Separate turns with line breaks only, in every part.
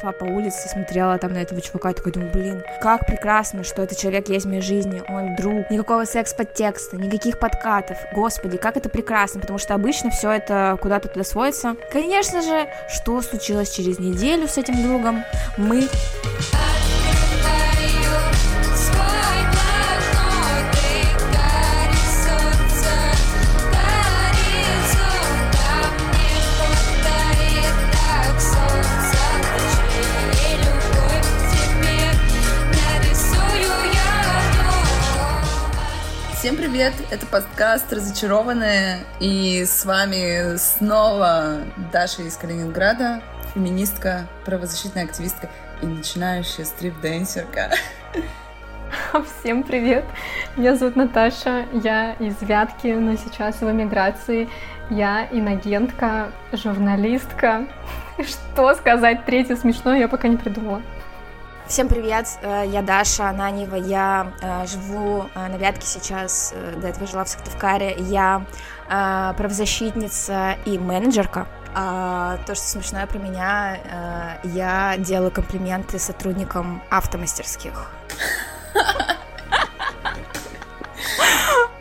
Шла по улице, смотрела там на этого чувака и такой думаю, блин, как прекрасно, что этот человек есть в моей жизни, он друг, никакого секс-подтекста, никаких подкатов, господи, как это прекрасно, потому что обычно все это куда-то туда сводится. Конечно же, что случилось через неделю с этим другом? Мы
Всем привет! Это подкаст «Разочарованные» и с вами снова Даша из Калининграда, феминистка, правозащитная активистка и начинающая стрип-дэнсерка.
Всем привет! Меня зовут Наташа, я из Вятки, но сейчас в эмиграции. Я инагентка, журналистка. Что сказать третье смешное, я пока не придумала.
Всем привет, э, я Даша Ананьева, я э, живу э, на Вятке сейчас, до этого жила в Сыктывкаре, я правозащитница и менеджерка. А, то, что смешное про меня, я делаю комплименты сотрудникам автомастерских.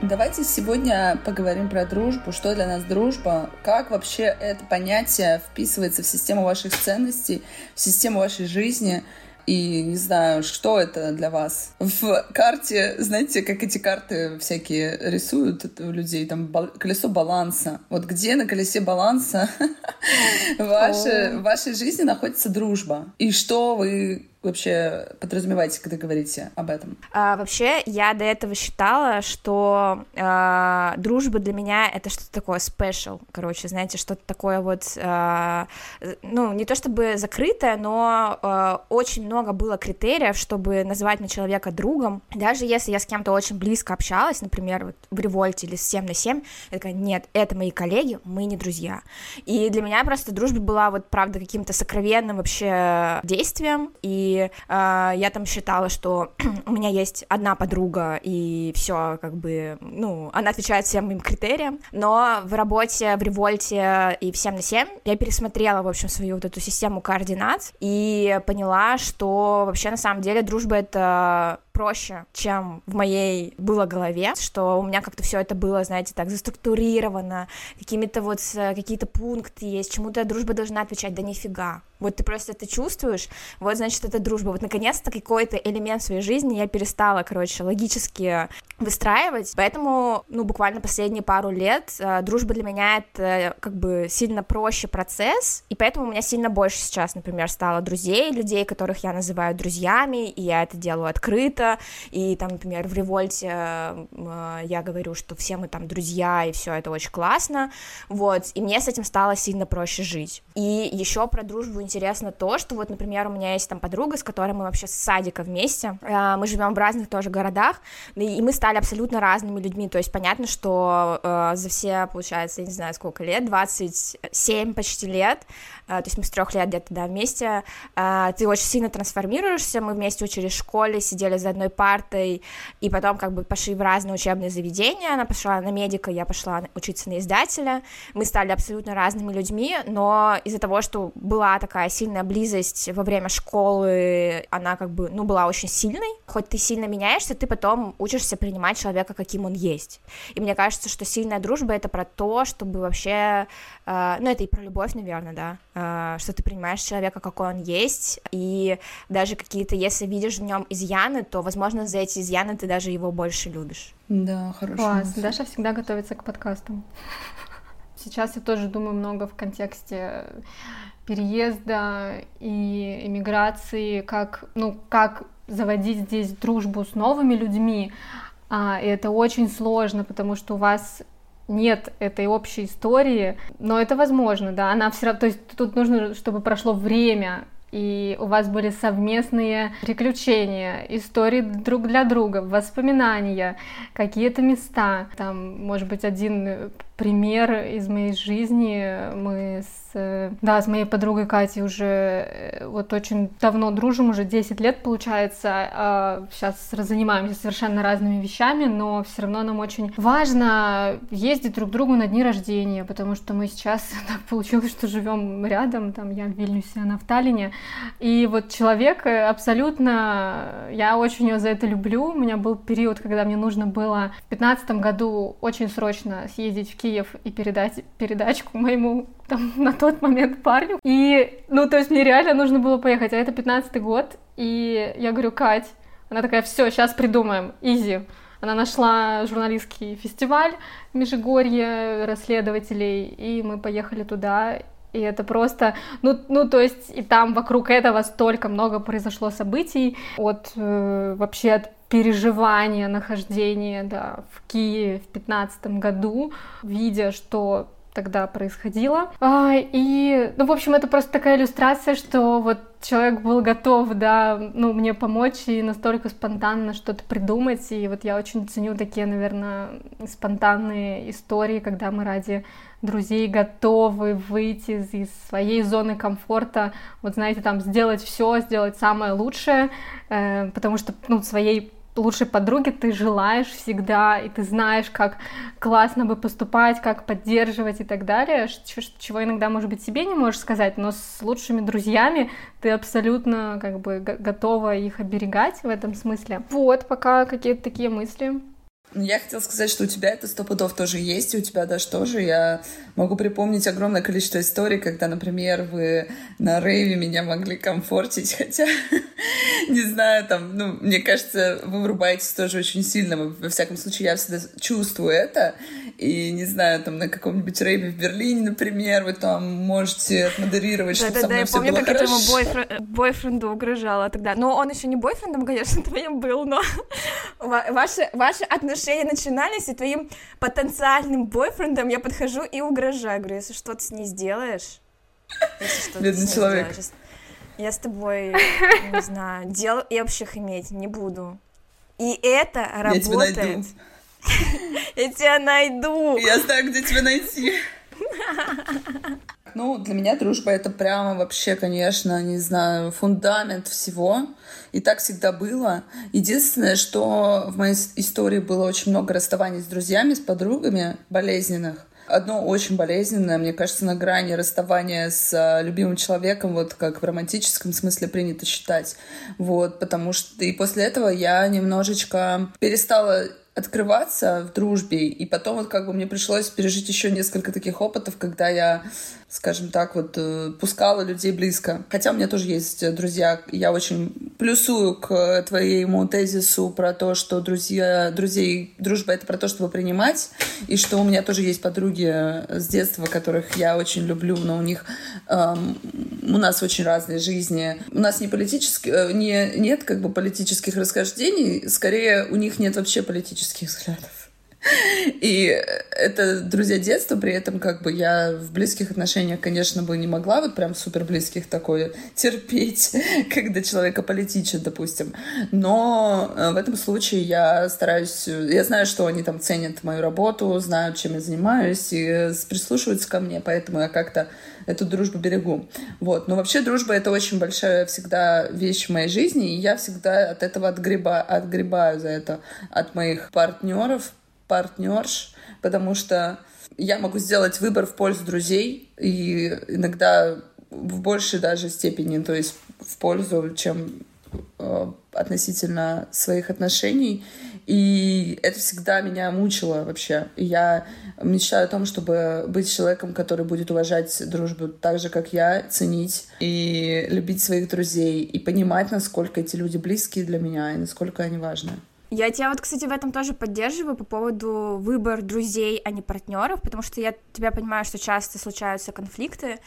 Давайте сегодня поговорим про дружбу, что для нас дружба, как вообще это понятие вписывается в систему ваших ценностей, в систему вашей жизни, и не знаю, что это для вас. В карте, знаете, как эти карты всякие рисуют у людей, там колесо баланса. Вот где на колесе баланса в вашей жизни находится дружба? И что вы вообще подразумеваете, когда говорите об этом?
А, вообще, я до этого считала, что а, дружба для меня это что-то такое special, короче, знаете, что-то такое вот, а, ну, не то чтобы закрытое, но а, очень много было критериев, чтобы называть мне человека другом. Даже если я с кем-то очень близко общалась, например, вот в револьте или с 7 на 7, я такая, нет, это мои коллеги, мы не друзья. И для меня просто дружба была вот, правда, каким-то сокровенным вообще действием, и э, я там считала, что у меня есть одна подруга, и все, как бы, ну, она отвечает всем моим критериям, но в работе, в револьте и в 7 на 7 я пересмотрела, в общем, свою вот эту систему координат и поняла, что вообще на самом деле дружба — это проще, чем в моей было голове, что у меня как-то все это было, знаете, так заструктурировано, какими-то вот э, какие-то пункты есть, чему-то дружба должна отвечать, да нифига. Вот ты просто это чувствуешь, вот значит это дружба. Вот наконец-то какой-то элемент своей жизни я перестала, короче, логически выстраивать, поэтому, ну, буквально последние пару лет э, дружба для меня это как бы сильно проще процесс, и поэтому у меня сильно больше сейчас, например, стало друзей, людей, которых я называю друзьями, и я это делаю открыто, и там, например, в Револьте э, я говорю, что все мы там друзья, и все это очень классно, вот, и мне с этим стало сильно проще жить. И еще про дружбу интересно то, что вот, например, у меня есть там подруга, с которой мы вообще с садика вместе, э, мы живем в разных тоже городах, и мы стали абсолютно разными людьми, то есть понятно, что э, за все, получается, я не знаю сколько лет, 27 почти лет, то есть мы с трех лет где-то, да, вместе, ты очень сильно трансформируешься, мы вместе учились в школе, сидели за одной партой, и потом как бы пошли в разные учебные заведения, она пошла на медика, я пошла учиться на издателя, мы стали абсолютно разными людьми, но из-за того, что была такая сильная близость во время школы, она как бы, ну, была очень сильной. Хоть ты сильно меняешься, ты потом учишься принимать человека, каким он есть. И мне кажется, что сильная дружба — это про то, чтобы вообще... Э, ну, это и про любовь, наверное, да, э, что ты принимаешь человека, какой он есть, и даже какие-то, если видишь в нем изъяны, то, возможно, за эти изъяны ты даже его больше любишь.
Да, хорошо.
Класс, мысль. Даша всегда готовится к подкастам. Сейчас я тоже думаю много в контексте переезда и иммиграции, как, ну, как заводить здесь дружбу с новыми людьми. А, и это очень сложно, потому что у вас нет этой общей истории, но это возможно, да, она все равно, то есть тут нужно, чтобы прошло время, и у вас были совместные приключения, истории друг для друга, воспоминания, какие-то места. Там, может быть, один пример из моей жизни. Мы с, да, с моей подругой Катей уже э, вот очень давно дружим, уже 10 лет получается. А сейчас занимаемся совершенно разными вещами, но все равно нам очень важно ездить друг к другу на дни рождения, потому что мы сейчас так получилось, что живем рядом, там я в Вильнюсе, она в Таллине. И вот человек э, абсолютно, я очень ее за это люблю. У меня был период, когда мне нужно было в 2015 году очень срочно съездить в Киев и передать передачку моему там на тот момент парню. И, ну, то есть мне реально нужно было поехать, а это 15 год, и я говорю, Кать, она такая, все, сейчас придумаем, изи. Она нашла журналистский фестиваль в Межигорье расследователей, и мы поехали туда, и это просто, ну, ну, то есть, и там вокруг этого столько много произошло событий, от э, вообще от переживания нахождения да, в Киеве в 2015 году, видя, что тогда происходило. А, и, ну, в общем, это просто такая иллюстрация, что вот человек был готов, да, ну, мне помочь и настолько спонтанно что-то придумать. И вот я очень ценю такие, наверное, спонтанные истории, когда мы ради друзей готовы выйти из, из своей зоны комфорта, вот знаете, там сделать все, сделать самое лучшее, э, потому что, ну, своей лучшей подруги ты желаешь всегда, и ты знаешь, как классно бы поступать, как поддерживать и так далее, чего иногда, может быть, себе не можешь сказать, но с лучшими друзьями ты абсолютно как бы готова их оберегать в этом смысле. Вот, пока какие-то такие мысли.
Ну, я хотела сказать, что у тебя это сто пудов тоже есть, и у тебя даже тоже. Я могу припомнить огромное количество историй, когда, например, вы на рейве меня могли комфортить, хотя, не знаю, там, ну, мне кажется, вы врубаетесь тоже очень сильно. Во всяком случае, я всегда чувствую это. И, не знаю, там, на каком-нибудь рейве в Берлине, например, вы там можете отмодерировать, чтобы со мной все было хорошо. Да-да-да, я
помню, как я твоему бойфренду угрожала тогда. Ну, он еще не бойфрендом, конечно, твоим был, но ваши, ваши отношения начинались, и твоим потенциальным бойфрендом я подхожу и угрожаю. Говорю, если что то с ней сделаешь...
Бедный человек. Сделаешь,
я с тобой, не знаю, дел и общих иметь не буду. И это работает. Я тебя найду. Я тебя найду.
Я знаю, где тебя найти. Ну, для меня дружба — это прямо вообще, конечно, не знаю, фундамент всего. И так всегда было. Единственное, что в моей истории было очень много расставаний с друзьями, с подругами болезненных. Одно очень болезненное, мне кажется, на грани расставания с а, любимым человеком, вот как в романтическом смысле принято считать. Вот, потому что и после этого я немножечко перестала открываться в дружбе, и потом вот как бы мне пришлось пережить еще несколько таких опытов, когда я скажем так, вот э, пускала людей близко. Хотя у меня тоже есть друзья. Я очень плюсую к твоему тезису про то, что друзья, друзей, дружба — это про то, чтобы принимать, и что у меня тоже есть подруги с детства, которых я очень люблю, но у них эм, у нас очень разные жизни. У нас не политические, э, не, нет как бы политических расхождений, скорее у них нет вообще политических взглядов. И это друзья детства, при этом как бы я в близких отношениях, конечно, бы не могла вот прям супер близких такое терпеть, когда человека политичит, допустим. Но э, в этом случае я стараюсь, я знаю, что они там ценят мою работу, знают, чем я занимаюсь и прислушиваются ко мне, поэтому я как-то эту дружбу берегу. Вот. Но вообще дружба — это очень большая всегда вещь в моей жизни, и я всегда от этого отгреба, отгребаю за это от моих партнеров, партнерш, потому что я могу сделать выбор в пользу друзей, и иногда в большей даже степени, то есть в пользу, чем э, относительно своих отношений. И это всегда меня мучило вообще. И я мечтаю о том, чтобы быть человеком, который будет уважать дружбу так же, как я, ценить и любить своих друзей, и понимать, насколько эти люди близкие для меня и насколько они важны.
Я тебя вот, кстати, в этом тоже поддерживаю по поводу выбора друзей, а не партнеров, потому что я тебя понимаю, что часто случаются конфликты.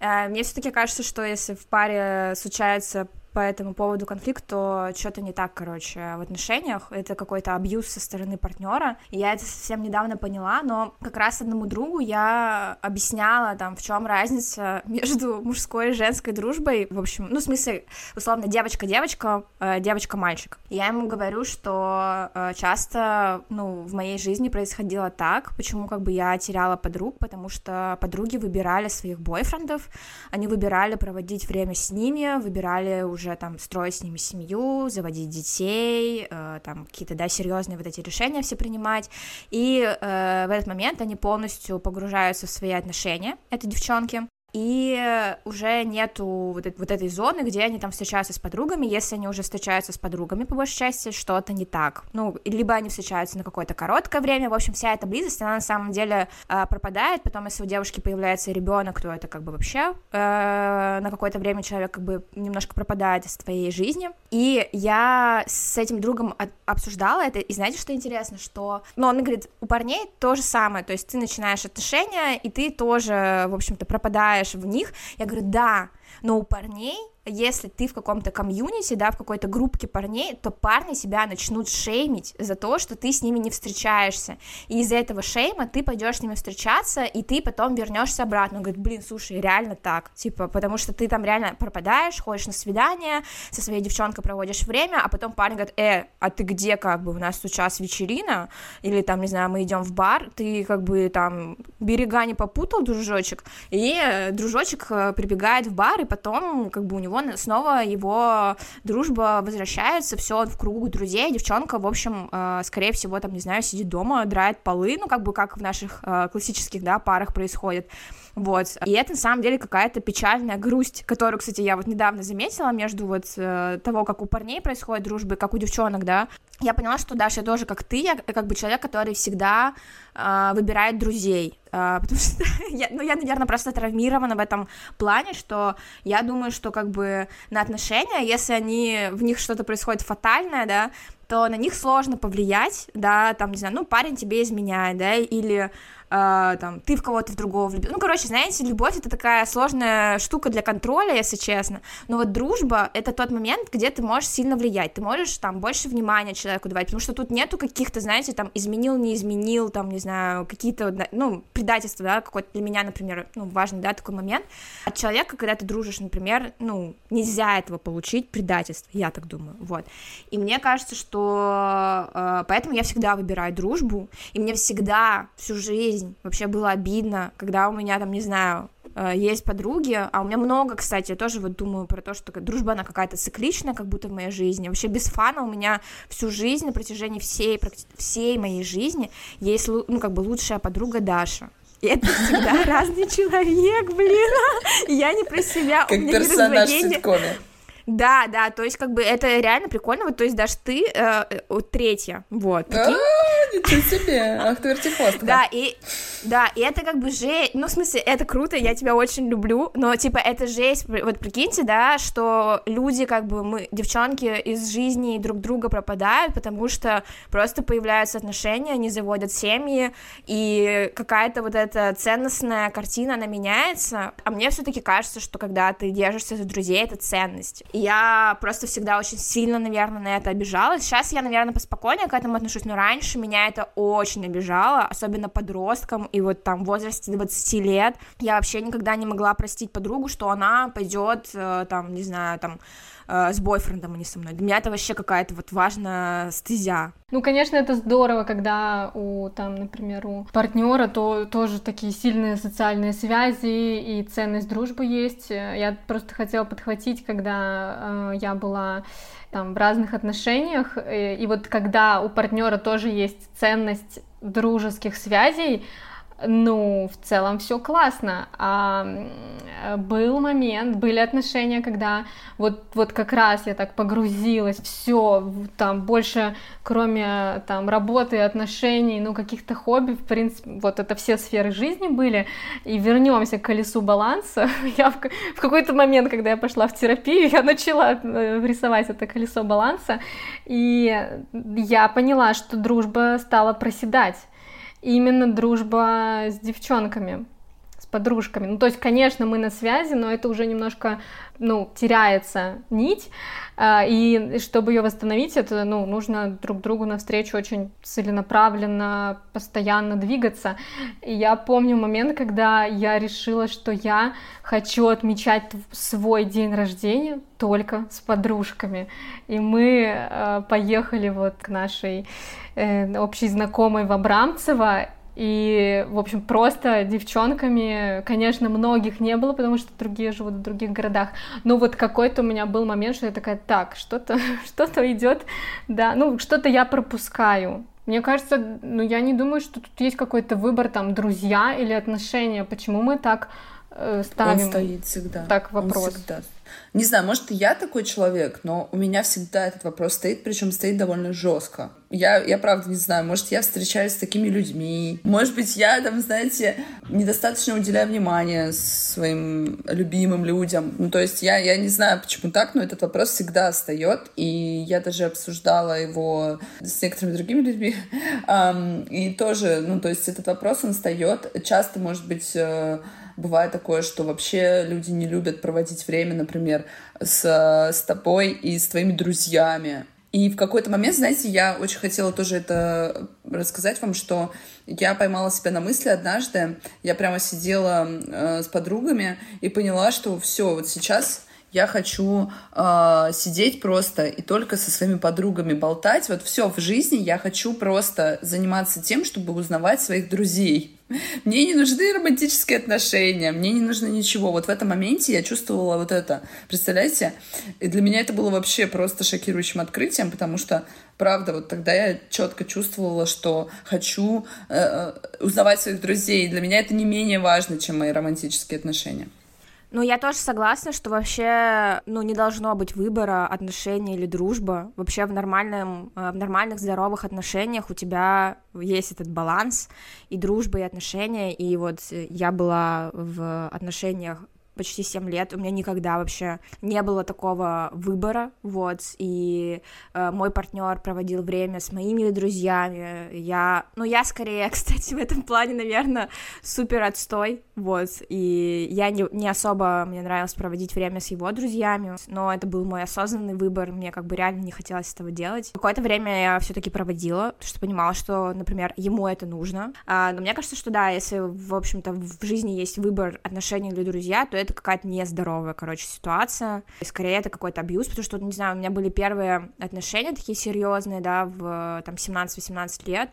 Э, мне все-таки кажется, что если в паре случаются по этому поводу конфликт, то что-то не так, короче, в отношениях. Это какой-то абьюз со стороны партнера. Я это совсем недавно поняла, но как раз одному другу я объясняла, там, в чем разница между мужской и женской дружбой. В общем, ну, в смысле, условно, девочка-девочка, э, девочка-мальчик. Я ему говорю, что э, часто, ну, в моей жизни происходило так, почему как бы я теряла подруг, потому что подруги выбирали своих бойфрендов, они выбирали проводить время с ними, выбирали уже там строить с ними семью, заводить детей, э, там какие-то, да, серьезные вот эти решения все принимать, и э, в этот момент они полностью погружаются в свои отношения, это девчонки, и уже нету вот, вот этой зоны, где они там встречаются с подругами, если они уже встречаются с подругами, по большей части, что-то не так, ну, либо они встречаются на какое-то короткое время, в общем, вся эта близость, она на самом деле э, пропадает, потом, если у девушки появляется ребенок, то это как бы вообще э, на какое-то время человек как бы немножко пропадает из твоей жизни, и я с этим другом обсуждала это, и знаете, что интересно, что, ну, он говорит, у парней то же самое, то есть ты начинаешь отношения, и ты тоже, в общем-то, пропадаешь играешь в них, я говорю, да, но у парней если ты в каком-то комьюнити, да, в какой-то группке парней, то парни себя начнут шеймить за то, что ты с ними не встречаешься. И из-за этого шейма ты пойдешь с ними встречаться, и ты потом вернешься обратно. Он говорит, блин, слушай, реально так. Типа, потому что ты там реально пропадаешь, ходишь на свидание, со своей девчонкой проводишь время, а потом парень говорит, э, а ты где, как бы, у нас сейчас вечерина, или там, не знаю, мы идем в бар, ты как бы там берега не попутал, дружочек, и дружочек э, прибегает в бар, и потом как бы у него снова его дружба возвращается, все в кругу друзей, девчонка, в общем, э, скорее всего, там, не знаю, сидит дома, драет полы, ну, как бы как в наших э, классических, да, парах происходит, вот, и это, на самом деле, какая-то печальная грусть, которую, кстати, я вот недавно заметила между вот э, того, как у парней происходит дружба, и как у девчонок, да, я поняла, что Даша я тоже как ты, я как бы человек, который всегда э, выбирает друзей, э, потому что я, ну я, наверное, просто травмирована в этом плане, что я думаю, что как бы на отношения, если они в них что-то происходит фатальное, да, то на них сложно повлиять, да, там, не знаю, ну, парень тебе изменяет, да, или э, там, ты в кого-то в другого влюбился. Ну, короче, знаете, любовь — это такая сложная штука для контроля, если честно, но вот дружба — это тот момент, где ты можешь сильно влиять, ты можешь там больше внимания человеку давать, потому что тут нету каких-то, знаете, там, изменил, не изменил, там, не знаю, какие-то, ну, предательства, да, какой-то для меня, например, ну, важный, да, такой момент. От человека, когда ты дружишь, например, ну, нельзя этого получить, предательство, я так думаю, вот. И мне кажется, что э, поэтому я всегда выбираю дружбу, и мне всегда всю жизнь жизнь. Вообще было обидно, когда у меня там, не знаю, э, есть подруги, а у меня много, кстати, я тоже вот думаю про то, что дружба, она какая-то цикличная, как будто в моей жизни. Вообще без фана у меня всю жизнь, на протяжении всей, всей моей жизни есть, ну, как бы лучшая подруга Даша. И это всегда разный человек, блин. Я не про себя.
Как персонаж в ситкоме.
Да, да, то есть как бы это реально прикольно, вот то есть даже ты э, э третья, вот.
А, ничего себе, ах ты вертихвостка.
Да, и, да, и это как бы жесть, ну, в смысле, это круто, я тебя очень люблю, но, типа, это жесть, вот прикиньте, да, что люди, как бы, мы, девчонки из жизни друг друга пропадают, потому что просто появляются отношения, они заводят семьи, и какая-то вот эта ценностная картина, она меняется, а мне все таки кажется, что когда ты держишься за друзей, это ценность, я просто всегда очень сильно, наверное, на это обижалась. Сейчас я, наверное, поспокойнее к этому отношусь, но раньше меня это очень обижало, особенно подросткам, и вот там в возрасте 20 лет я вообще никогда не могла простить подругу, что она пойдет, э, там, не знаю, там, э, с бойфрендом, а не со мной. Для меня это вообще какая-то вот важная стезя.
Ну, конечно, это здорово, когда у, там, например, у партнера то тоже такие сильные социальные связи и ценность дружбы есть. Я просто хотела подхватить, когда э, я была там в разных отношениях, и, и вот когда у партнера тоже есть ценность дружеских связей, ну, в целом все классно. А был момент, были отношения, когда вот, вот как раз я так погрузилась, все, там больше, кроме там работы, отношений, ну, каких-то хобби, в принципе, вот это все сферы жизни были. И вернемся к колесу баланса. Я в, в какой-то момент, когда я пошла в терапию, я начала э, рисовать это колесо баланса, и я поняла, что дружба стала проседать именно дружба с девчонками, с подружками. Ну, то есть, конечно, мы на связи, но это уже немножко, ну, теряется нить, и чтобы ее восстановить, это, ну, нужно друг другу навстречу очень целенаправленно, постоянно двигаться. И я помню момент, когда я решила, что я хочу отмечать свой день рождения только с подружками. И мы э, поехали вот к нашей э, общей знакомой в Абрамцево, и, в общем, просто девчонками, конечно, многих не было, потому что другие живут в других городах. Но вот какой-то у меня был момент, что я такая, так, что-то что идет, да, ну, что-то я пропускаю. Мне кажется, ну, я не думаю, что тут есть какой-то выбор, там, друзья или отношения. Почему мы так ставим?
Он стоит всегда.
Так вопрос.
Он всегда не знаю, может, я такой человек, но у меня всегда этот вопрос стоит, причем стоит довольно жестко. Я, я правда не знаю, может, я встречаюсь с такими людьми. Может быть, я там, знаете, недостаточно уделяю внимания своим любимым людям. Ну, то есть я, я не знаю, почему так, но этот вопрос всегда встает. И я даже обсуждала его с некоторыми другими людьми. И тоже, ну, то есть этот вопрос, он встает. Часто, может быть, э, Бывает такое, что вообще люди не любят проводить время, например, с, с тобой и с твоими друзьями. И в какой-то момент, знаете, я очень хотела тоже это рассказать вам, что я поймала себя на мысли однажды. Я прямо сидела э, с подругами и поняла, что все, вот сейчас я хочу э, сидеть просто и только со своими подругами болтать. Вот все в жизни я хочу просто заниматься тем, чтобы узнавать своих друзей. Мне не нужны романтические отношения, мне не нужно ничего. Вот в этом моменте я чувствовала вот это. Представляете? И для меня это было вообще просто шокирующим открытием, потому что, правда, вот тогда я четко чувствовала, что хочу э, э узнавать своих друзей. И для меня это не менее важно, чем мои романтические отношения.
Ну, я тоже согласна, что вообще, ну, не должно быть выбора, отношения или дружба. Вообще в, нормальном, э, в нормальных, здоровых отношениях у тебя есть этот баланс и дружба, и отношения. И вот я была в отношениях почти 7 лет, у меня никогда вообще не было такого выбора, вот, и э, мой партнер проводил время с моими друзьями, я, ну, я скорее, кстати, в этом плане, наверное, супер отстой, вот, и я не, не особо, мне нравилось проводить время с его друзьями, но это был мой осознанный выбор, мне как бы реально не хотелось этого делать. Какое-то время я все таки проводила, потому что понимала, что, например, ему это нужно, а, но мне кажется, что да, если, в общем-то, в жизни есть выбор отношений или друзья, то это какая-то нездоровая, короче, ситуация. И скорее это какой-то абьюз, потому что, не знаю, у меня были первые отношения такие серьезные, да, в там 17-18 лет,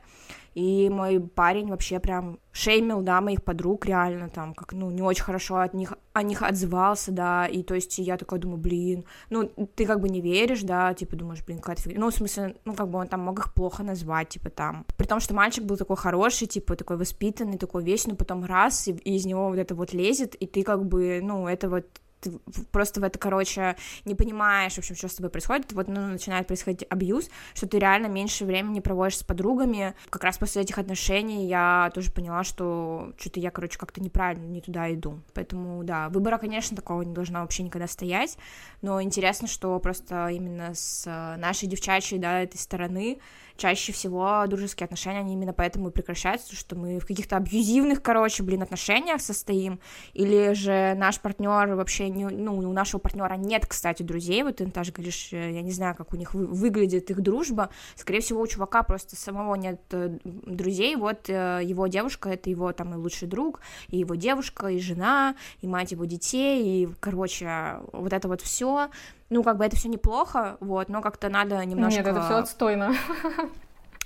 и мой парень вообще прям шеймил, да, моих подруг реально там, как, ну, не очень хорошо от них, о них отзывался, да, и то есть я такой думаю, блин, ну, ты как бы не веришь, да, типа думаешь, блин, какая-то фигня, ну, в смысле, ну, как бы он там мог их плохо назвать, типа там, при том, что мальчик был такой хороший, типа такой воспитанный, такой весь, но потом раз, и, и из него вот это вот лезет, и ты как бы, ну, это вот ты просто в это, короче, не понимаешь, в общем, что с тобой происходит, вот ну, начинает происходить абьюз, что ты реально меньше времени проводишь с подругами. Как раз после этих отношений я тоже поняла, что что-то я, короче, как-то неправильно не туда иду. Поэтому, да, выбора, конечно, такого не должна вообще никогда стоять, но интересно, что просто именно с нашей девчачьей, да, этой стороны чаще всего дружеские отношения, они именно поэтому и прекращаются, что мы в каких-то абьюзивных, короче, блин, отношениях состоим, или же наш партнер вообще, не, ну, у нашего партнера нет, кстати, друзей, вот ты даже говоришь, э, я не знаю, как у них вы, выглядит их дружба, скорее всего, у чувака просто самого нет э, друзей, вот э, его девушка, это его там и лучший друг, и его девушка, и жена, и мать его детей, и, короче, вот это вот все, ну, как бы это все неплохо, вот, но как-то надо немножко...
Нет, это все отстойно.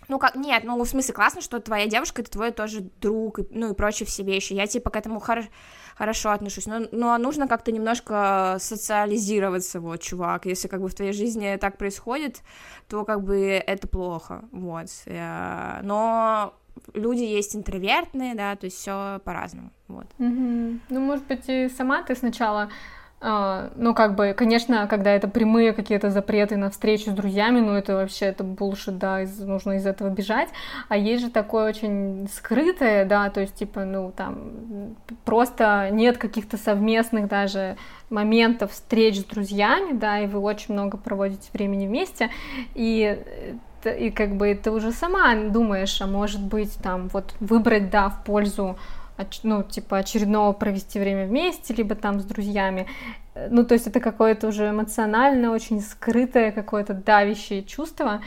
Ну, как, нет, ну, в смысле, классно, что твоя девушка, это твой тоже друг, и, ну, и прочие все вещи. Я, типа, к этому хор- хорошо отношусь, но, но нужно как-то немножко социализироваться, вот, чувак. Если, как бы, в твоей жизни так происходит, то, как бы, это плохо, вот. Э, но люди есть интровертные, да, то есть все по-разному, вот.
Mm-hmm. Ну, может быть, и сама ты сначала а, ну, как бы, конечно, когда это прямые какие-то запреты на встречу с друзьями, ну, это вообще, это булшит, да, из, нужно из этого бежать. А есть же такое очень скрытое, да, то есть, типа, ну, там, просто нет каких-то совместных даже моментов встреч с друзьями, да, и вы очень много проводите времени вместе, и и как бы ты уже сама думаешь, а может быть там вот выбрать, да, в пользу ну, типа, очередного провести время вместе, либо там с друзьями. Ну, то есть это какое-то уже эмоциональное, очень скрытое, какое-то давящее чувство,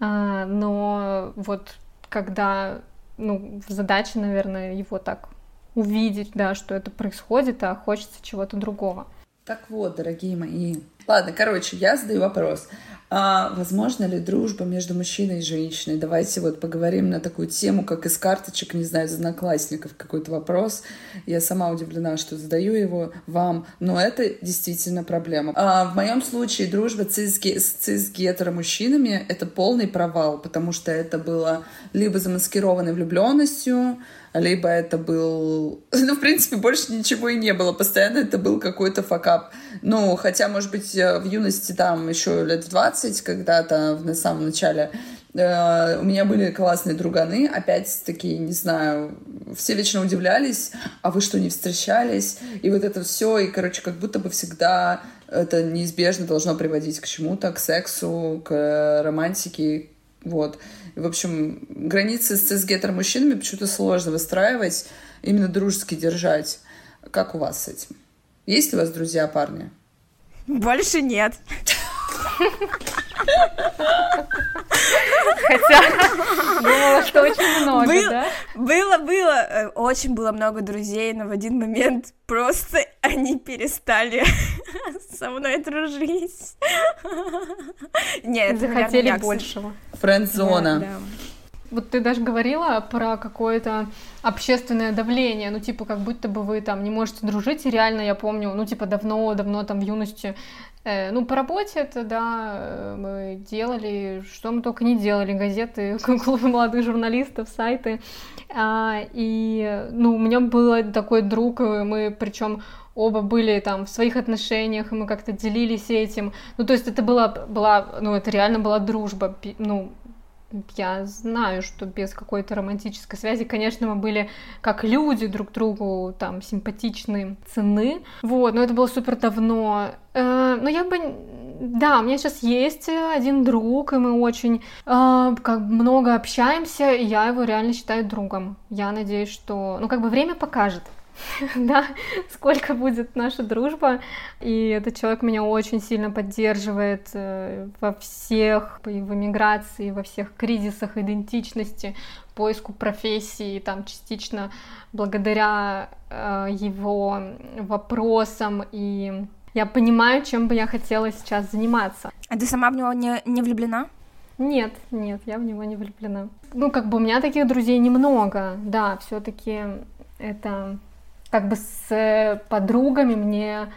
а, но вот когда, ну, задача, наверное, его так увидеть, да, что это происходит, а хочется чего-то другого.
Так вот, дорогие мои. Ладно, короче, я задаю вопрос. А возможно ли дружба между мужчиной и женщиной? Давайте вот поговорим на такую тему, как из карточек, не знаю, из одноклассников какой-то вопрос. Я сама удивлена, что задаю его вам, но это действительно проблема. А в моем случае дружба цис с цис-гетеро-мужчинами — это полный провал, потому что это было либо замаскированной влюбленностью, либо это был... Ну, в принципе, больше ничего и не было. Постоянно это был какой-то факап. Ну, хотя, может быть, в юности там еще лет в 20, когда-то на самом начале э, у меня были классные друганы, опять-таки, не знаю, все вечно удивлялись, а вы что, не встречались? И вот это все, и, короче, как будто бы всегда это неизбежно должно приводить к чему-то, к сексу, к романтике, вот. В общем, границы с цисгетер-мужчинами почему-то сложно выстраивать, именно дружески держать. Как у вас с этим? Есть ли у вас друзья, парни?
Больше нет.
Хотя думала, что очень много,
было,
да?
Было, было. Э, очень было много друзей, но в один момент просто они перестали со мной дружить.
Нет, захотели большего.
Френдзона. Да, да.
Вот ты даже говорила про какое-то общественное давление, ну, типа, как будто бы вы там не можете дружить, и реально, я помню, ну, типа, давно-давно там в юности ну, по работе это, да, э, мы делали, что мы только не делали, газеты, клубы молодых журналистов, сайты. А, и, ну, у меня был такой друг, мы, причем оба были там в своих отношениях, и мы как-то делились этим. Ну, то есть это была, была, ну, это реально была дружба, ну, я знаю, что без какой-то романтической связи, конечно, мы были как люди друг другу, там, симпатичные цены, вот, но это было супер давно, э, но я бы, да, у меня сейчас есть один друг, и мы очень э, как много общаемся, и я его реально считаю другом, я надеюсь, что, ну, как бы время покажет, да, сколько будет наша дружба. И этот человек меня очень сильно поддерживает э, во всех, и в эмиграции, во всех кризисах идентичности, поиску профессии, там частично благодаря э, его вопросам и я понимаю, чем бы я хотела сейчас заниматься.
А ты сама в него не, не влюблена?
Нет, нет, я в него не влюблена. Ну, как бы у меня таких друзей немного, да, все-таки это как бы с э, подругами мне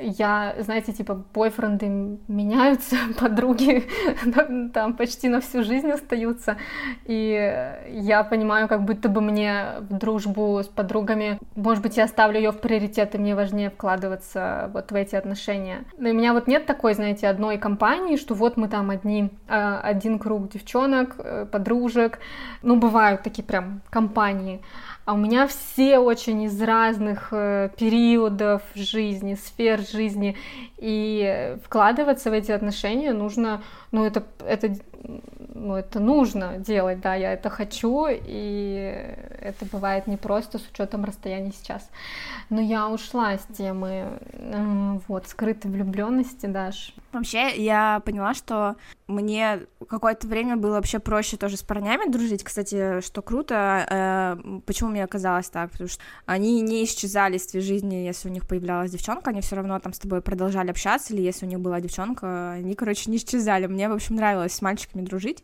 я, знаете, типа, бойфренды меняются, подруги там почти на всю жизнь остаются, и я понимаю, как будто бы мне в дружбу с подругами, может быть, я ставлю ее в приоритет, и мне важнее вкладываться вот в эти отношения. Но у меня вот нет такой, знаете, одной компании, что вот мы там одни, а, один круг девчонок, э, подружек, ну, бывают такие прям компании, а у меня все очень из разных э, периодов жизни, сфер жизни, и вкладываться в эти отношения нужно, ну это, это, ну это нужно делать, да, я это хочу, и это бывает непросто с учетом расстояния сейчас. Но я ушла с темы, вот, скрытой влюбленности, Даш.
Вообще, я поняла, что мне какое-то время было вообще проще тоже с парнями дружить. Кстати, что круто, э, почему мне казалось так, потому что они не исчезали из твоей жизни, если у них появлялась девчонка, они все равно там с тобой продолжали общаться, или если у них была девчонка, они, короче, не исчезали. Мне, в общем, нравилось с мальчиками дружить,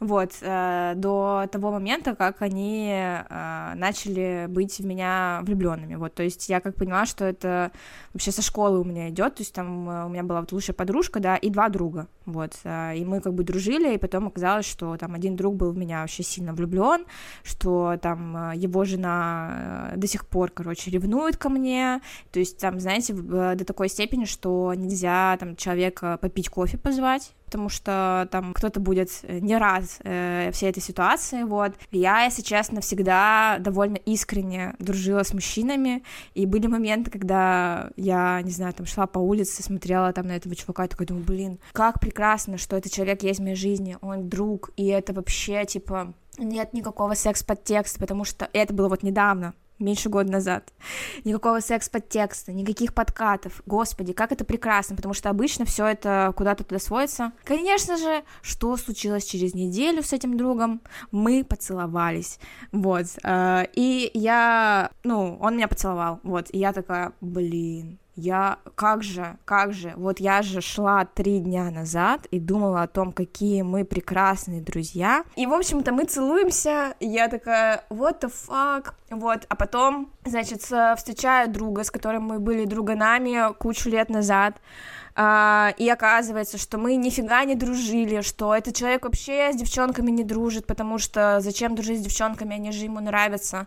вот, э, до того момента, как они э, начали быть в меня влюбленными, вот, то есть я как поняла, что это вообще со школы у меня идет, то есть там э, у меня была вот лучшая подружка, да, и два друга, вот, э, и мы как бы дружили, и потом оказалось, что там один друг был в меня вообще сильно влюблен, что там э, его жена до сих пор, короче, ревнует ко мне, то есть там, знаете, до такой степени, что нельзя там человека попить кофе позвать, потому что там кто-то будет э, не рад э, всей этой ситуации, вот. Я, если честно, всегда довольно искренне дружила с мужчинами, и были моменты, когда я, не знаю, там шла по улице, смотрела там на этого чувака, и такой думаю, блин, как прекрасно, что этот человек есть в моей жизни, он друг, и это вообще, типа, нет никакого секс-подтекста, потому что это было вот недавно, меньше года назад. Никакого секс-подтекста, никаких подкатов. Господи, как это прекрасно, потому что обычно все это куда-то туда сводится. Конечно же, что случилось через неделю с этим другом? Мы поцеловались, вот. Э, и я, ну, он меня поцеловал, вот. И я такая, блин, я, как же, как же, вот я же шла три дня назад и думала о том, какие мы прекрасные друзья, и, в общем-то, мы целуемся, и я такая, what the fuck, вот, а потом, значит, встречаю друга, с которым мы были друганами кучу лет назад, Uh, и оказывается, что мы нифига не дружили, что этот человек вообще с девчонками не дружит, потому что зачем дружить с девчонками, они же ему нравятся.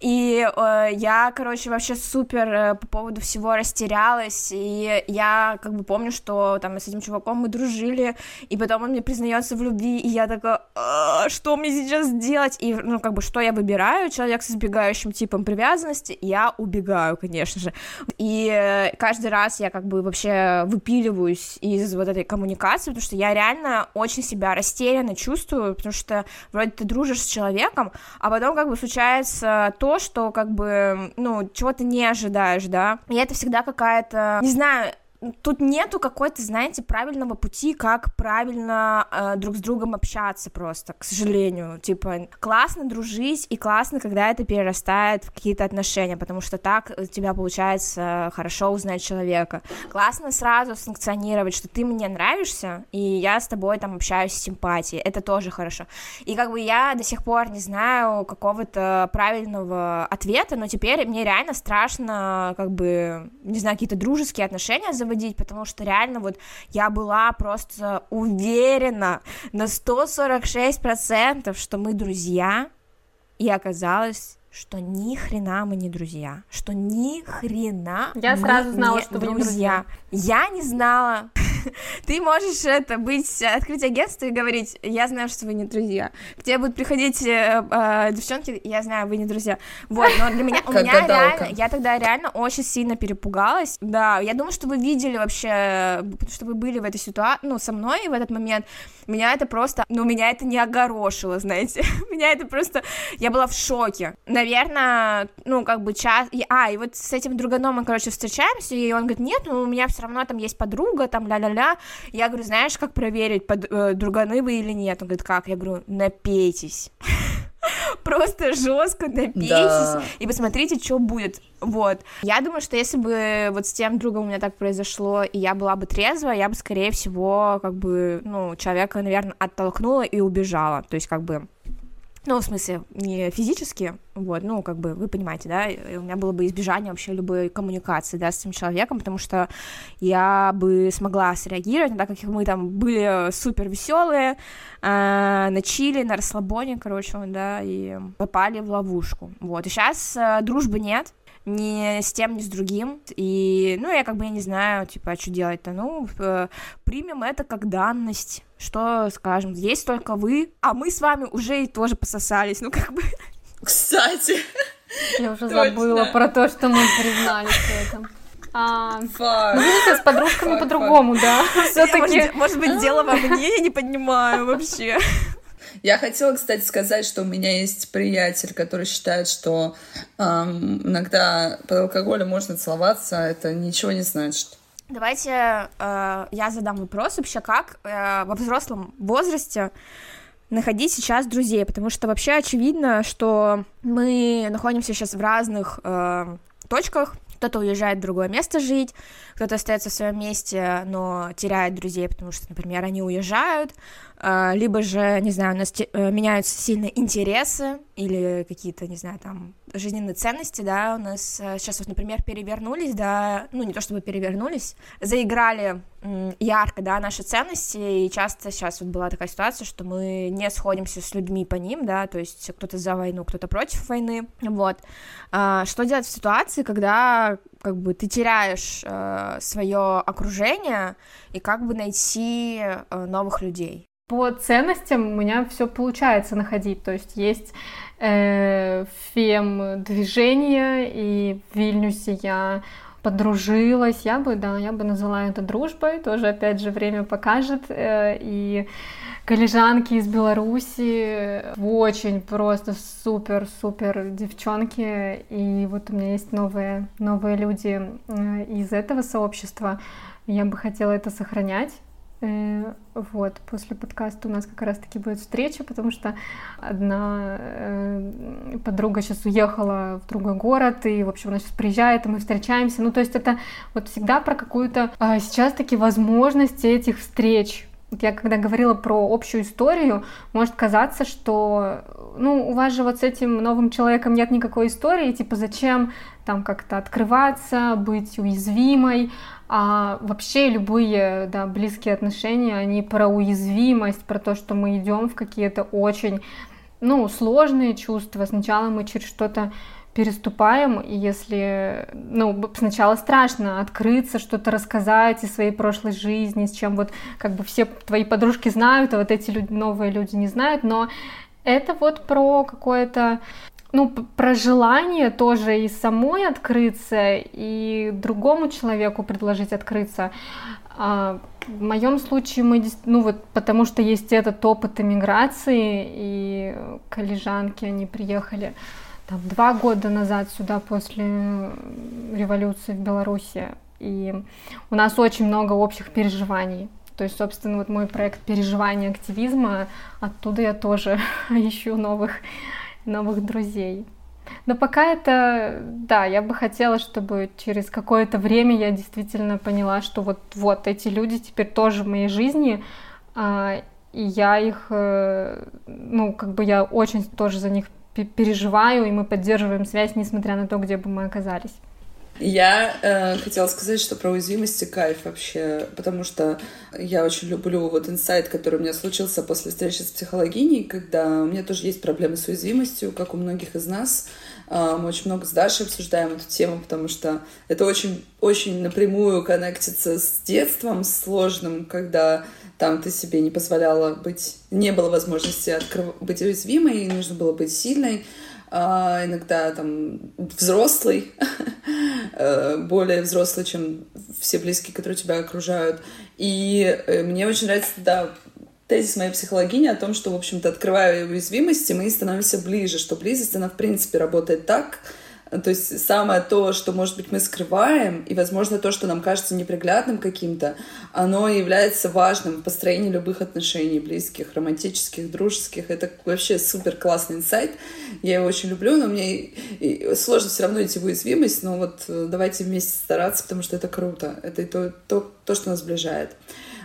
И э, я, короче, вообще супер э, по поводу всего растерялась, и я как бы помню, что там с этим чуваком мы дружили, и потом он мне признается в любви, и я такая, «А, что мне сейчас делать? И, ну, как бы, что я выбираю? Человек с избегающим типом привязанности, я убегаю, конечно же. И э, каждый раз я как бы вообще выпиливаюсь из вот этой коммуникации, потому что я реально очень себя растерянно чувствую, потому что вроде ты дружишь с человеком, а потом как бы случается то, то, что как бы, ну, чего ты не ожидаешь, да, и это всегда какая-то, не знаю, тут нету какой-то, знаете, правильного пути, как правильно э, друг с другом общаться просто, к сожалению. Типа, классно дружить, и классно, когда это перерастает в какие-то отношения, потому что так у тебя получается хорошо узнать человека. Классно сразу санкционировать, что ты мне нравишься, и я с тобой там общаюсь с симпатией, это тоже хорошо. И как бы я до сих пор не знаю какого-то правильного ответа, но теперь мне реально страшно, как бы, не знаю, какие-то дружеские отношения заводить, потому что реально вот я была просто уверена на 146%, что мы друзья, и оказалось, что ни хрена мы не друзья, что ни хрена
я
мы
сразу знала,
не
что
друзья.
вы не друзья.
Я не знала. Ты можешь это быть, открыть агентство и говорить, я знаю, что вы не друзья. К тебе будут приходить э, э, девчонки, я знаю, вы не друзья. Вот, но для меня, у меня реально, я тогда реально очень сильно перепугалась. Да, я думаю, что вы видели вообще, что вы были в этой ситуации, ну, со мной в этот момент. Меня это просто, ну, меня это не огорошило, знаете. меня это просто, я была в шоке. Наверное, ну, как бы час, а, и вот с этим друганом мы, короче, встречаемся, и он говорит, нет, ну, у меня все равно там есть подруга, там, ля-ля-ля. Я говорю, знаешь, как проверить, под, э, друганы вы или нет? Он говорит, как? Я говорю, напейтесь. Просто жестко напейтесь да. и посмотрите, что будет. Вот. Я думаю, что если бы вот с тем другом у меня так произошло, и я была бы трезва, я бы, скорее всего, как бы, ну, человека, наверное, оттолкнула и убежала. То есть, как бы, ну, в смысле, не физически, вот, ну, как бы, вы понимаете, да, у меня было бы избежание вообще любой коммуникации, да, с этим человеком, потому что я бы смогла среагировать, так как мы там были супер веселые, э, на чили, на расслабоне, короче, да, и попали в ловушку, вот, и сейчас э, дружбы нет, ни с тем, ни с другим. И, ну, я как бы, я не знаю, типа, а что делать-то? Ну, э, примем это как данность. Что скажем? Есть только вы, а мы с вами уже и тоже пососались. Ну, как бы...
Кстати.
Я уже забыла про то, что мы признались в этом. А, ну, видите, с подружками по-другому, да.
Все-таки. Может, может быть, дело во мне, я не понимаю вообще.
Я хотела, кстати, сказать, что у меня есть приятель, который считает, что эм, иногда под алкоголем можно целоваться, а это ничего не значит.
Давайте э, я задам вопрос вообще, как э, во взрослом возрасте находить сейчас друзей, потому что вообще очевидно, что мы находимся сейчас в разных э, точках, кто-то уезжает в другое место жить, кто-то остается в своем месте, но теряет друзей, потому что, например, они уезжают, а, либо же, не знаю, у нас э, меняются сильно интересы или какие-то, не знаю, там, жизненные ценности, да, у нас э, сейчас вот, например, перевернулись, да, ну, не то чтобы перевернулись, заиграли ярко, да, наши ценности, и часто сейчас вот была такая ситуация, что мы не сходимся с людьми по ним, да, то есть кто-то за войну, кто-то против войны, вот. А, что делать в ситуации, когда как бы ты теряешь э, свое окружение и как бы найти новых людей?
по ценностям у меня все получается находить. То есть есть э, фем-движение, и в Вильнюсе я подружилась. Я бы, да, я бы назвала это дружбой. Тоже, опять же, время покажет. Э, и коллежанки из Беларуси, очень просто супер-супер девчонки, и вот у меня есть новые, новые люди э, из этого сообщества, я бы хотела это сохранять, э, вот, после подкаста у нас как раз-таки будет встреча, потому что одна э, подруга сейчас уехала в другой город, и, в общем, она сейчас приезжает, и мы встречаемся. Ну, то есть это вот всегда про какую-то а, сейчас таки возможности этих встреч, я когда говорила про общую историю, может казаться, что ну, у вас же вот с этим новым человеком нет никакой истории, типа зачем там как-то открываться, быть уязвимой, а вообще любые да, близкие отношения, они про уязвимость, про то, что мы идем в какие-то очень ну, сложные чувства. Сначала мы через что-то переступаем, и если, ну, сначала страшно открыться, что-то рассказать из своей прошлой жизни, с чем вот как бы все твои подружки знают, а вот эти люди, новые люди не знают, но это вот про какое-то ну, про желание тоже и самой открыться, и другому человеку предложить открыться. А в моем случае мы, ну вот, потому что есть этот опыт иммиграции, и коллежанки, они приехали там, два года назад сюда после революции в Беларуси. И у нас очень много общих переживаний. То есть, собственно, вот мой проект переживания активизма, оттуда я тоже ищу новых, новых друзей. Но пока это, да, я бы хотела, чтобы через какое-то время я действительно поняла, что вот, вот эти люди теперь тоже в моей жизни, а, и я их, э, ну, как бы я очень тоже за них переживаю, и мы поддерживаем связь, несмотря на то, где бы мы оказались.
Я э, хотела сказать, что про уязвимость и кайф вообще, потому что я очень люблю вот инсайт, который у меня случился после встречи с психологиней, когда у меня тоже есть проблемы с уязвимостью, как у многих из нас. Э, мы очень много с Дашей обсуждаем эту тему, потому что это очень, очень напрямую коннектится с детством, сложным, когда там ты себе не позволяла быть, не было возможности открыв... быть уязвимой, нужно было быть сильной, а, иногда там взрослый, э, более взрослый, чем все близкие, которые тебя окружают. И э, мне очень нравится, да, тезис моей психологини о том, что, в общем-то, открывая уязвимости, мы становимся ближе, что близость, она, в принципе, работает так, то есть самое то, что, может быть, мы скрываем, и, возможно, то, что нам кажется неприглядным каким-то, оно является важным в построении любых отношений, близких, романтических, дружеских. Это вообще супер классный инсайт. Я его очень люблю, но мне сложно все равно идти в уязвимость, но вот э, давайте вместе стараться, потому что это круто. Это то, то, то что нас сближает.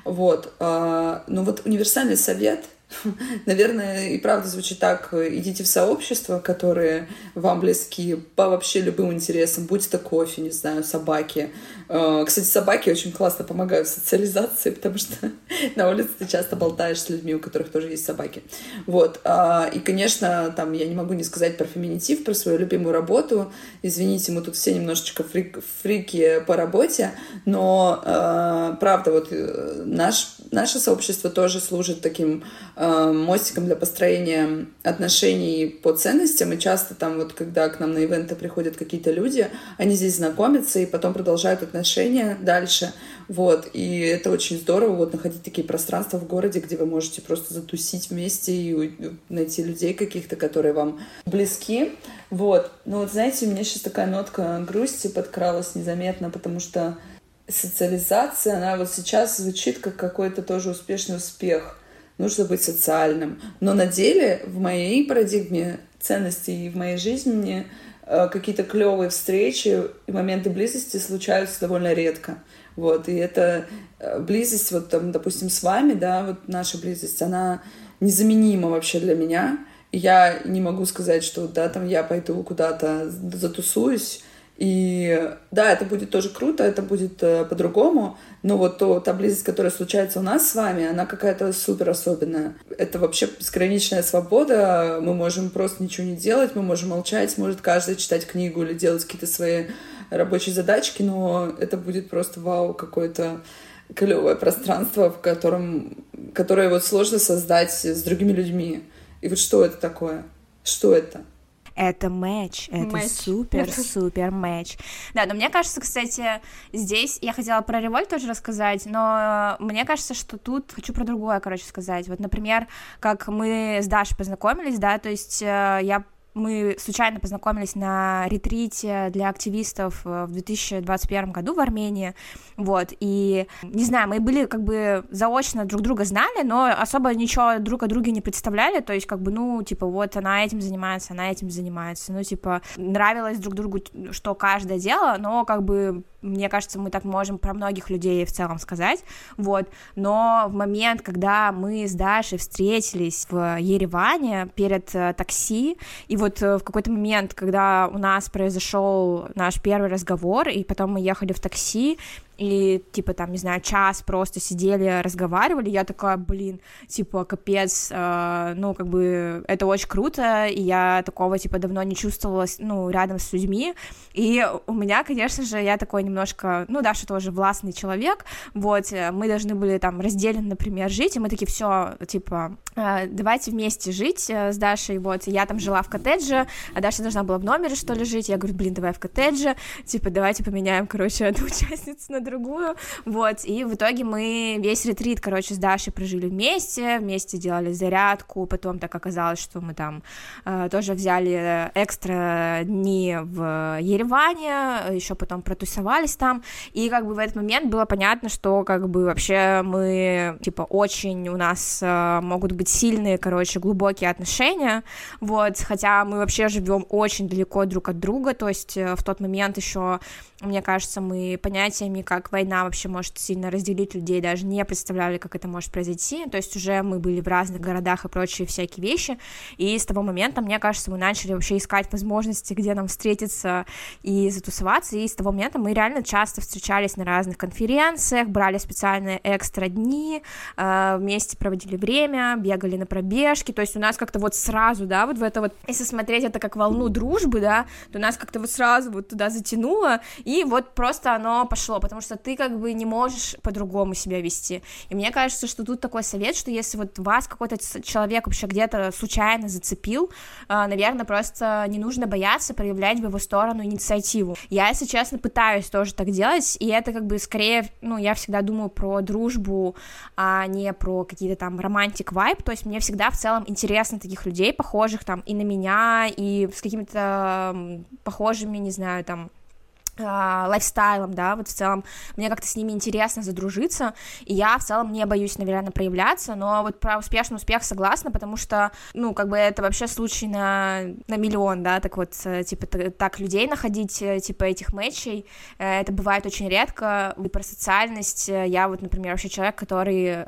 Вот. А, но вот универсальный совет — Наверное, и правда звучит так. Идите в сообщества, которые вам близки по вообще любым интересам, будь это кофе, не знаю, собаки. Э, кстати, собаки очень классно помогают в социализации, потому что на улице ты часто болтаешь с людьми, у которых тоже есть собаки. Вот. А, и, конечно, там я не могу не сказать про феминитив, про свою любимую работу. Извините, мы тут все немножечко фрик, фрики по работе, но э, правда, вот э, наш, наше сообщество тоже служит таким Э, мостиком для построения отношений по ценностям. И часто там вот, когда к нам на ивенты приходят какие-то люди, они здесь знакомятся и потом продолжают отношения дальше. Вот. И это очень здорово, вот находить такие пространства в городе, где вы можете просто затусить вместе и найти людей каких-то, которые вам близки. Вот. Но вот знаете, у меня сейчас такая нотка грусти подкралась незаметно, потому что социализация, она вот сейчас звучит как какой-то тоже успешный успех нужно быть социальным. Но на деле в моей парадигме ценностей и в моей жизни э, какие-то клевые встречи и моменты близости случаются довольно редко. Вот, и эта э, близость, вот там, допустим, с вами, да, вот наша близость, она незаменима вообще для меня. Я не могу сказать, что, да, там я пойду куда-то затусуюсь, и да, это будет тоже круто, это будет э, по-другому, но вот то, та близость, которая случается у нас с вами, она какая-то супер особенная. Это вообще безграничная свобода, мы можем просто ничего не делать, мы можем молчать, может каждый читать книгу или делать какие-то свои рабочие задачки, но это будет просто вау, какое-то клевое пространство, в котором, которое вот сложно создать с другими людьми. И вот что это такое? Что это?
Это матч, это супер-супер матч. Да, но мне кажется, кстати, здесь я хотела про револьт тоже рассказать, но мне кажется, что тут хочу про другое, короче, сказать. Вот, например, как мы с Дашей познакомились, да, то есть э, я мы случайно познакомились на ретрите для активистов э, в 2021 году в Армении, вот, и, не знаю, мы были как бы заочно друг друга знали, но особо ничего друг о друге не представляли, то есть, как бы, ну, типа, вот она этим занимается, она этим занимается, ну, типа, нравилось друг другу, что каждое дело, но, как бы, мне кажется, мы так можем про многих людей в целом сказать, вот, но в момент, когда мы с Дашей встретились в Ереване перед э, такси, и вот э, в какой-то момент, когда у нас произошел наш первый разговор, и потом мы ехали в такси, и, типа, там, не знаю, час просто сидели, разговаривали, я такая, блин, типа, капец, э, ну, как бы, это очень круто, и я такого, типа, давно не чувствовала, ну, рядом с людьми, и у меня, конечно же, я такой немножко, ну, Даша тоже властный человек, вот, э, мы должны были там разделенно, например, жить, и мы такие, все, типа, э, давайте вместе жить э, с Дашей, вот, я там жила в коттедже, а Даша должна была в номере, что ли, жить, я говорю, блин, давай в коттедже, типа, давайте поменяем, короче, одну участницу на другую, вот, и в итоге мы весь ретрит, короче, с Дашей прожили вместе, вместе делали зарядку, потом так оказалось, что мы там э, тоже взяли экстра дни в Ереване, еще потом протусовались там, и как бы в этот момент было понятно, что как бы вообще мы, типа, очень у нас э, могут быть сильные, короче, глубокие отношения, вот, хотя мы вообще живем очень далеко друг от друга, то есть э, в тот момент еще мне кажется, мы понятиями, как война вообще может сильно разделить людей, даже не представляли, как это может произойти. То есть уже мы были в разных городах и прочие всякие вещи. И с того момента, мне кажется, мы начали вообще искать возможности, где нам встретиться и затусоваться. И с того момента мы реально часто встречались на разных конференциях, брали специальные экстра дни, э, вместе проводили время, бегали на пробежки. То есть у нас как-то вот сразу, да, вот в это вот, если смотреть это как волну дружбы, да, то нас как-то вот сразу вот туда затянуло, вот просто оно пошло, потому что ты как бы не можешь по-другому себя вести. И мне кажется, что тут такой совет, что если вот вас какой-то человек вообще где-то случайно зацепил, а, наверное, просто не нужно бояться проявлять в его сторону инициативу. Я, если честно, пытаюсь тоже так делать, и это как бы скорее, ну, я всегда думаю про дружбу, а не про какие-то там романтик вайб, то есть мне всегда в целом интересно таких людей, похожих там и на меня, и с какими-то похожими, не знаю, там, лайфстайлом, да, вот в целом. Мне как-то с ними интересно задружиться, и я в целом не боюсь, наверное, проявляться, но вот про успешный успех согласна, потому что, ну, как бы это вообще случай на, на миллион, да, так вот, э, типа, так людей находить, э, типа, этих матчей, э, это бывает очень редко, и про социальность, я вот, например, вообще человек, который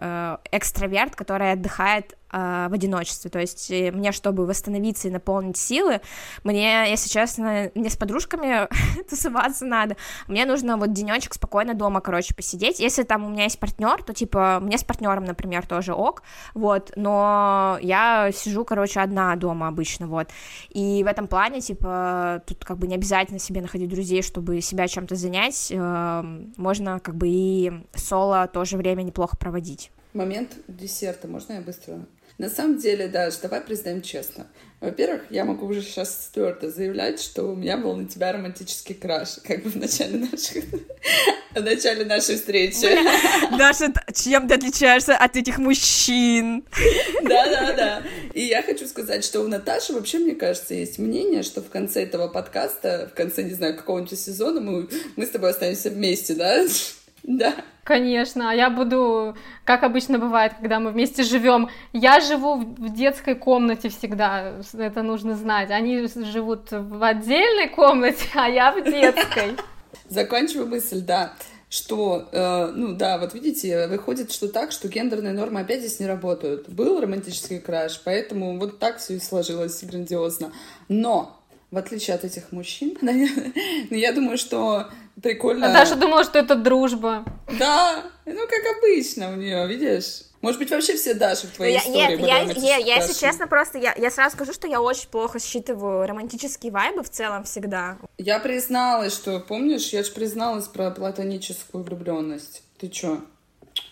экстраверт, который отдыхает э, в одиночестве. То есть э, мне, чтобы восстановиться и наполнить силы, мне, если честно, не с подружками тусоваться надо. Мне нужно вот денечек спокойно дома, короче, посидеть. Если там у меня есть партнер, то типа мне с партнером, например, тоже ок, вот. Но я сижу, короче, одна дома обычно, вот. И в этом плане, типа, тут как бы не обязательно себе находить друзей, чтобы себя чем-то занять. Э, можно как бы и соло тоже время неплохо проводить.
Момент десерта, можно я быстро на самом деле, Даш, давай признаем честно. Во-первых, я могу уже сейчас твердо заявлять, что у меня был на тебя романтический краш, как бы в начале наших... в начале нашей встречи.
Даша, чем ты отличаешься от этих мужчин?
Да-да-да. И я хочу сказать, что у Наташи вообще, мне кажется, есть мнение, что в конце этого подкаста, в конце, не знаю, какого-нибудь сезона мы, мы с тобой останемся вместе, да? Да.
Конечно, а я буду, как обычно бывает, когда мы вместе живем. Я живу в детской комнате всегда, это нужно знать. Они живут в отдельной комнате, а я в детской.
Закончиваю мысль, да что, э, ну да, вот видите, выходит, что так, что гендерные нормы опять здесь не работают. Был романтический краш, поэтому вот так все и сложилось грандиозно. Но в отличие от этих мужчин. Но я думаю, что прикольно.
А Даша думала, что это дружба.
Да, ну как обычно у нее, видишь? Может быть, вообще все Даши в твоей
я,
истории
Нет, я, я, я, если честно, просто я, я сразу скажу, что я очень плохо считываю романтические вайбы в целом всегда.
Я призналась, что, помнишь, я же призналась про платоническую влюбленность. Ты чё?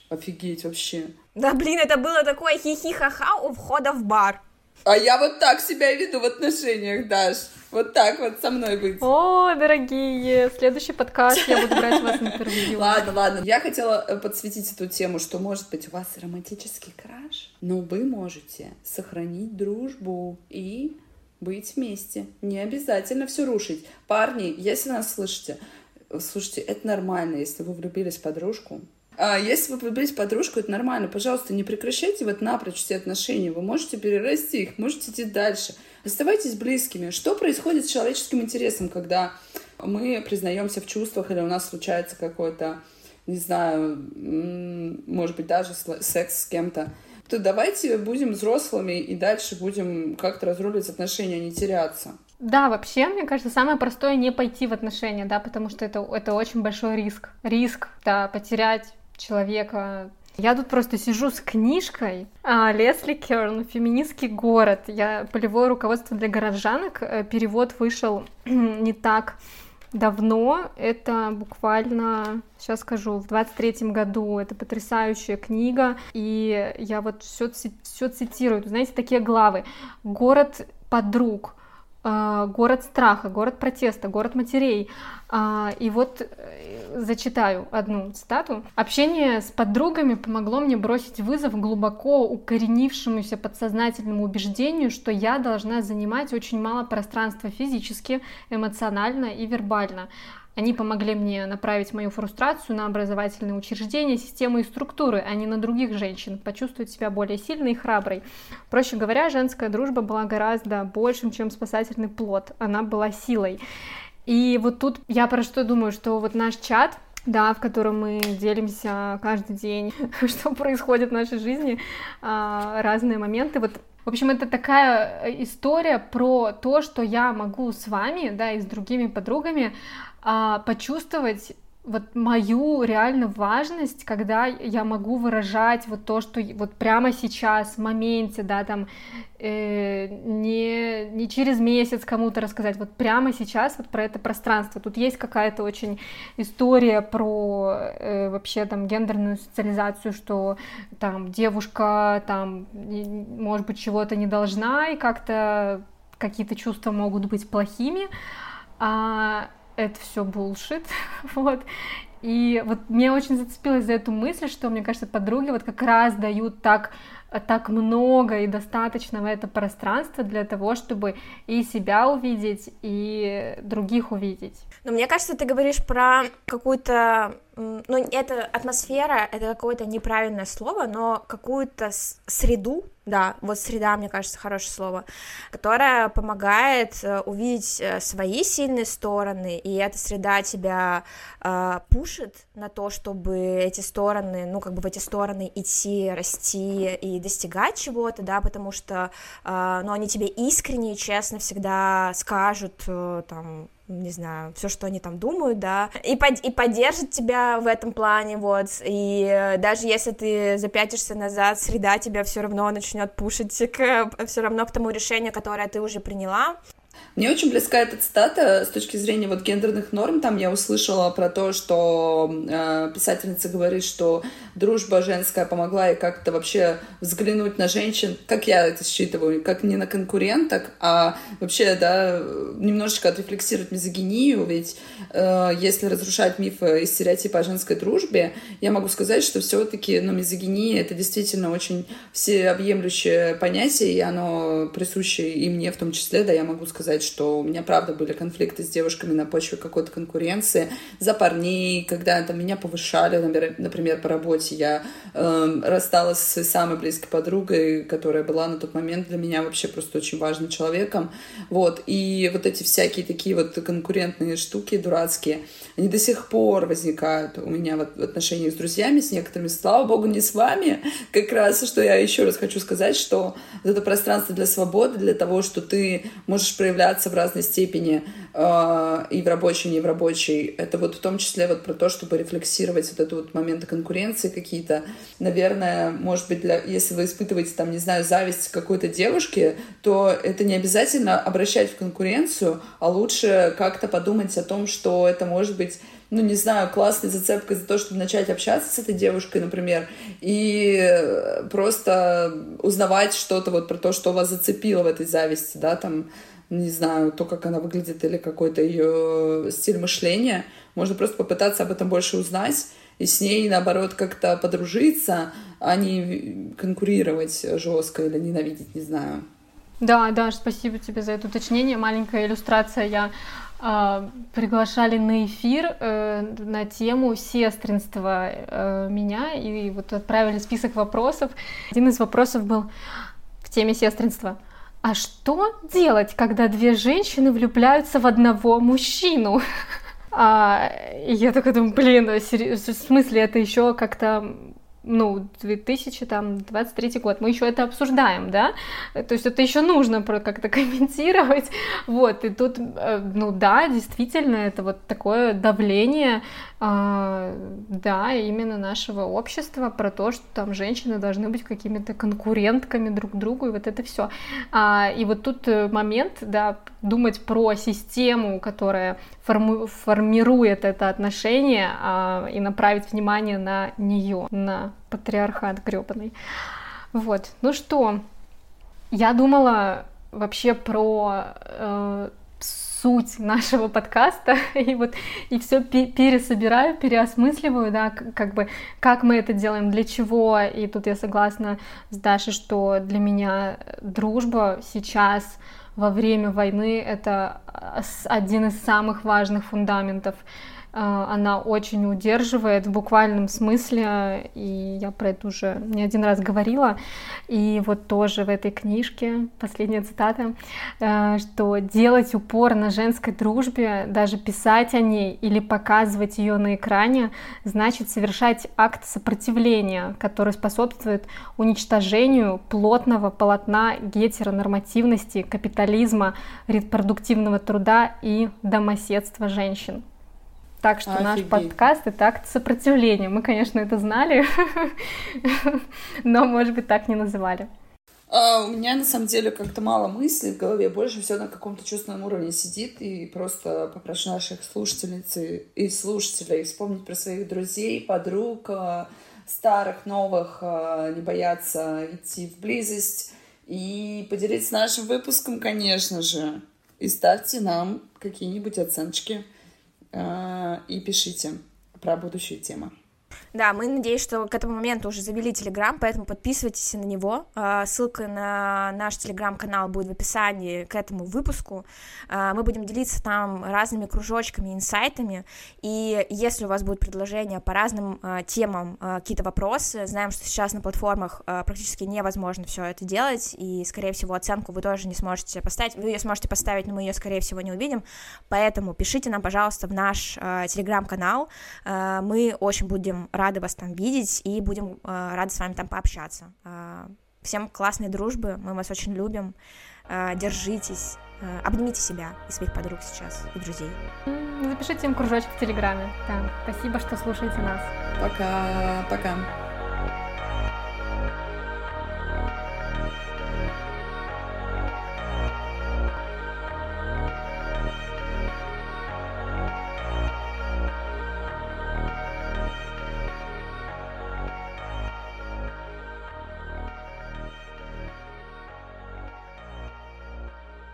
Офигеть вообще.
Да, блин, это было такое хихи-ха-ха у входа в бар.
А я вот так себя и веду в отношениях, Даш. Вот так вот со мной быть.
О, дорогие, следующий подкаст я буду брать вас на интервью.
Ладно, ладно. Я хотела э, подсветить эту тему, что, может быть, у вас романтический краш, но вы можете сохранить дружбу и быть вместе. Не обязательно все рушить. Парни, если нас слышите, слушайте, это нормально, если вы влюбились в подружку, а если вы влюбились в подружку, это нормально. Пожалуйста, не прекращайте вот напрочь все отношения. Вы можете перерасти их, можете идти дальше. Оставайтесь близкими. Что происходит с человеческим интересом, когда мы признаемся в чувствах или у нас случается какой-то, не знаю, может быть, даже секс с кем-то? То давайте будем взрослыми и дальше будем как-то разруливать отношения, а не теряться.
Да, вообще, мне кажется, самое простое не пойти в отношения, да, потому что это, это очень большой риск. Риск, да, потерять человека. Я тут просто сижу с книжкой а, Лесли Керн «Феминистский город». Я полевое руководство для горожанок. Э, перевод вышел не так давно. Это буквально, сейчас скажу, в 23-м году. Это потрясающая книга. И я вот все, все цитирую. Знаете, такие главы. «Город подруг», город страха, город протеста, город матерей. А, и вот э, зачитаю одну цитату. Общение с подругами помогло мне бросить вызов глубоко укоренившемуся подсознательному убеждению, что я должна занимать очень мало пространства физически, эмоционально и вербально. Они помогли мне направить мою фрустрацию на образовательные учреждения, системы и структуры, а не на других женщин, почувствовать себя более сильной и храброй. Проще говоря, женская дружба была гораздо большим, чем спасательный плод. Она была силой. И вот тут я про что думаю, что вот наш чат, да, в котором мы делимся каждый день, что происходит в нашей жизни, а, разные моменты. Вот в общем, это такая история про то, что я могу с вами, да, и с другими подругами а, почувствовать вот мою реально важность, когда я могу выражать вот то, что вот прямо сейчас, в моменте, да, там, э, не, не через месяц кому-то рассказать, вот прямо сейчас вот про это пространство. Тут есть какая-то очень история про э, вообще там гендерную социализацию, что там девушка там, может быть, чего-то не должна, и как-то какие-то чувства могут быть плохими, а это все булшит, вот. И вот мне очень зацепилась за эту мысль, что, мне кажется, подруги вот как раз дают так так много и достаточно в это пространство для того, чтобы и себя увидеть, и других увидеть.
Но мне кажется, ты говоришь про какую-то, ну, это атмосфера, это какое-то неправильное слово, но какую-то среду, да, вот среда, мне кажется, хорошее слово, которая помогает э, увидеть э, свои сильные стороны, и эта среда тебя э, пушит на то, чтобы эти стороны, ну, как бы в эти стороны идти, расти и достигать чего-то, да, потому что, э, ну, они тебе искренне и честно всегда скажут, э, там, не знаю, все, что они там думают, да, и, под, и поддержит тебя в этом плане, вот, и даже если ты запятишься назад, среда тебя все равно начнет пушить все равно к тому решению, которое ты уже приняла,
мне очень близка эта цитата с точки зрения вот гендерных норм. Там я услышала про то, что э, писательница говорит, что дружба женская помогла ей как-то вообще взглянуть на женщин, как я это считываю, как не на конкуренток, а вообще, да, немножечко отрефлексировать мизогинию, ведь э, если разрушать мифы и стереотипы о женской дружбе, я могу сказать, что все-таки, ну, мизогиния — это действительно очень всеобъемлющее понятие, и оно присуще и мне в том числе, да, я могу сказать, сказать, что у меня, правда, были конфликты с девушками на почве какой-то конкуренции за парней, когда там меня повышали, например, по работе. Я э, рассталась с самой близкой подругой, которая была на тот момент для меня вообще просто очень важным человеком. Вот. И вот эти всякие такие вот конкурентные штуки дурацкие, они до сих пор возникают у меня вот в отношениях с друзьями, с некоторыми, слава богу, не с вами. Как раз, что я еще раз хочу сказать, что это пространство для свободы, для того, что ты можешь проявлять проявляться в разной степени э, и в рабочей, и не в рабочей. Это вот в том числе вот про то, чтобы рефлексировать вот это вот моменты конкуренции какие-то. Наверное, может быть, для, если вы испытываете там, не знаю, зависть какой-то девушке, то это не обязательно обращать в конкуренцию, а лучше как-то подумать о том, что это может быть ну, не знаю, классной зацепкой за то, чтобы начать общаться с этой девушкой, например, и просто узнавать что-то вот про то, что вас зацепило в этой зависти, да, там, не знаю, то, как она выглядит или какой-то ее стиль мышления. Можно просто попытаться об этом больше узнать и с ней, наоборот, как-то подружиться, а не конкурировать жестко или ненавидеть, не знаю.
Да, да, спасибо тебе за это уточнение. Маленькая иллюстрация. Я э, приглашали на эфир э, на тему сестринства э, меня, и вот отправили список вопросов. Один из вопросов был в теме сестринства. А что делать, когда две женщины влюбляются в одного мужчину? А, я такая думаю, блин, в смысле это еще как-то ну, 2023 год, мы еще это обсуждаем, да, то есть это еще нужно как-то комментировать, вот, и тут, э, ну да, действительно, это вот такое давление, а, да, именно нашего общества про то, что там женщины должны быть какими-то конкурентками друг другу, и вот это все. А, и вот тут э, момент, да, думать про систему, которая формирует это отношение, а, и направить внимание на нее, на патриархат гребаный. Вот, ну что, я думала вообще про э, суть нашего подкаста и вот и все пересобираю, переосмысливаю, да, как бы как мы это делаем, для чего. И тут я согласна с Дашей, что для меня дружба сейчас во время войны это один из самых важных фундаментов она очень удерживает в буквальном смысле, и я про это уже не один раз говорила, и вот тоже в этой книжке, последняя цитата, э, что делать упор на женской дружбе, даже писать о ней или показывать ее на экране, значит совершать акт сопротивления, который способствует уничтожению плотного полотна гетеронормативности, капитализма, репродуктивного труда и домоседства женщин. Так что Офигеть. наш подкаст это акт сопротивления. Мы, конечно, это знали, но, может быть, так не называли.
А, у меня на самом деле как-то мало мыслей в голове, больше все на каком-то чувственном уровне сидит, и просто попрошу наших слушательниц и слушателей вспомнить про своих друзей, подруг, а, старых, новых, а, не бояться идти в близость и поделиться нашим выпуском, конечно же. И ставьте нам какие-нибудь оценочки. Э, и пишите про будущие темы.
Да, мы надеемся, что к этому моменту уже завели Телеграм, поэтому подписывайтесь на него. А, ссылка на наш Телеграм-канал будет в описании к этому выпуску. А, мы будем делиться там разными кружочками, инсайтами, и если у вас будут предложения по разным а, темам, какие-то вопросы, знаем, что сейчас на платформах практически невозможно все это делать, и, скорее всего, оценку вы тоже не сможете поставить. Вы ее сможете поставить, но мы ее, скорее всего, не увидим, поэтому пишите нам, пожалуйста, в наш Телеграм-канал. Мы очень будем рады вас там видеть и будем э, рады с вами там пообщаться. Э, всем классной дружбы, мы вас очень любим. Э, держитесь, э, обнимите себя и своих подруг сейчас, и друзей.
Запишите им кружочек в Телеграме. Да. Спасибо, что слушаете нас.
Пока, пока.